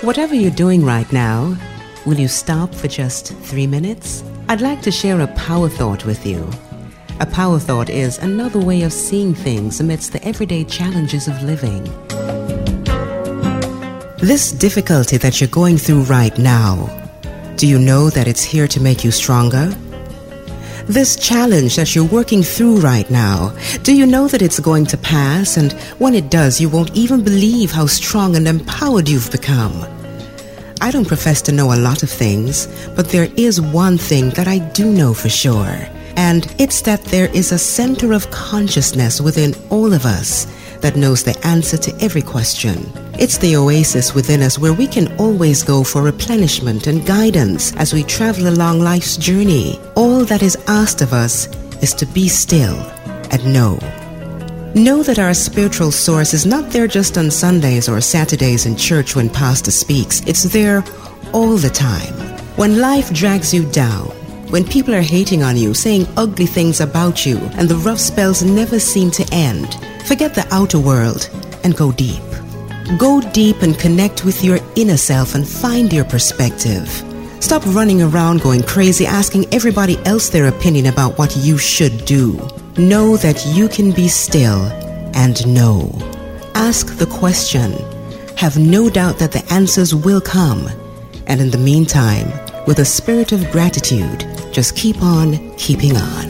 Whatever you're doing right now, will you stop for just three minutes? I'd like to share a power thought with you. A power thought is another way of seeing things amidst the everyday challenges of living. This difficulty that you're going through right now, do you know that it's here to make you stronger? This challenge that you're working through right now, do you know that it's going to pass? And when it does, you won't even believe how strong and empowered you've become. I don't profess to know a lot of things, but there is one thing that I do know for sure. And it's that there is a center of consciousness within all of us that knows the answer to every question. It's the oasis within us where we can always go for replenishment and guidance as we travel along life's journey. All that is asked of us is to be still and know. Know that our spiritual source is not there just on Sundays or Saturdays in church when pastor speaks. It's there all the time. When life drags you down, when people are hating on you, saying ugly things about you, and the rough spells never seem to end, forget the outer world and go deep. Go deep and connect with your inner self and find your perspective. Stop running around going crazy asking everybody else their opinion about what you should do. Know that you can be still and know. Ask the question. Have no doubt that the answers will come. And in the meantime, with a spirit of gratitude, just keep on keeping on.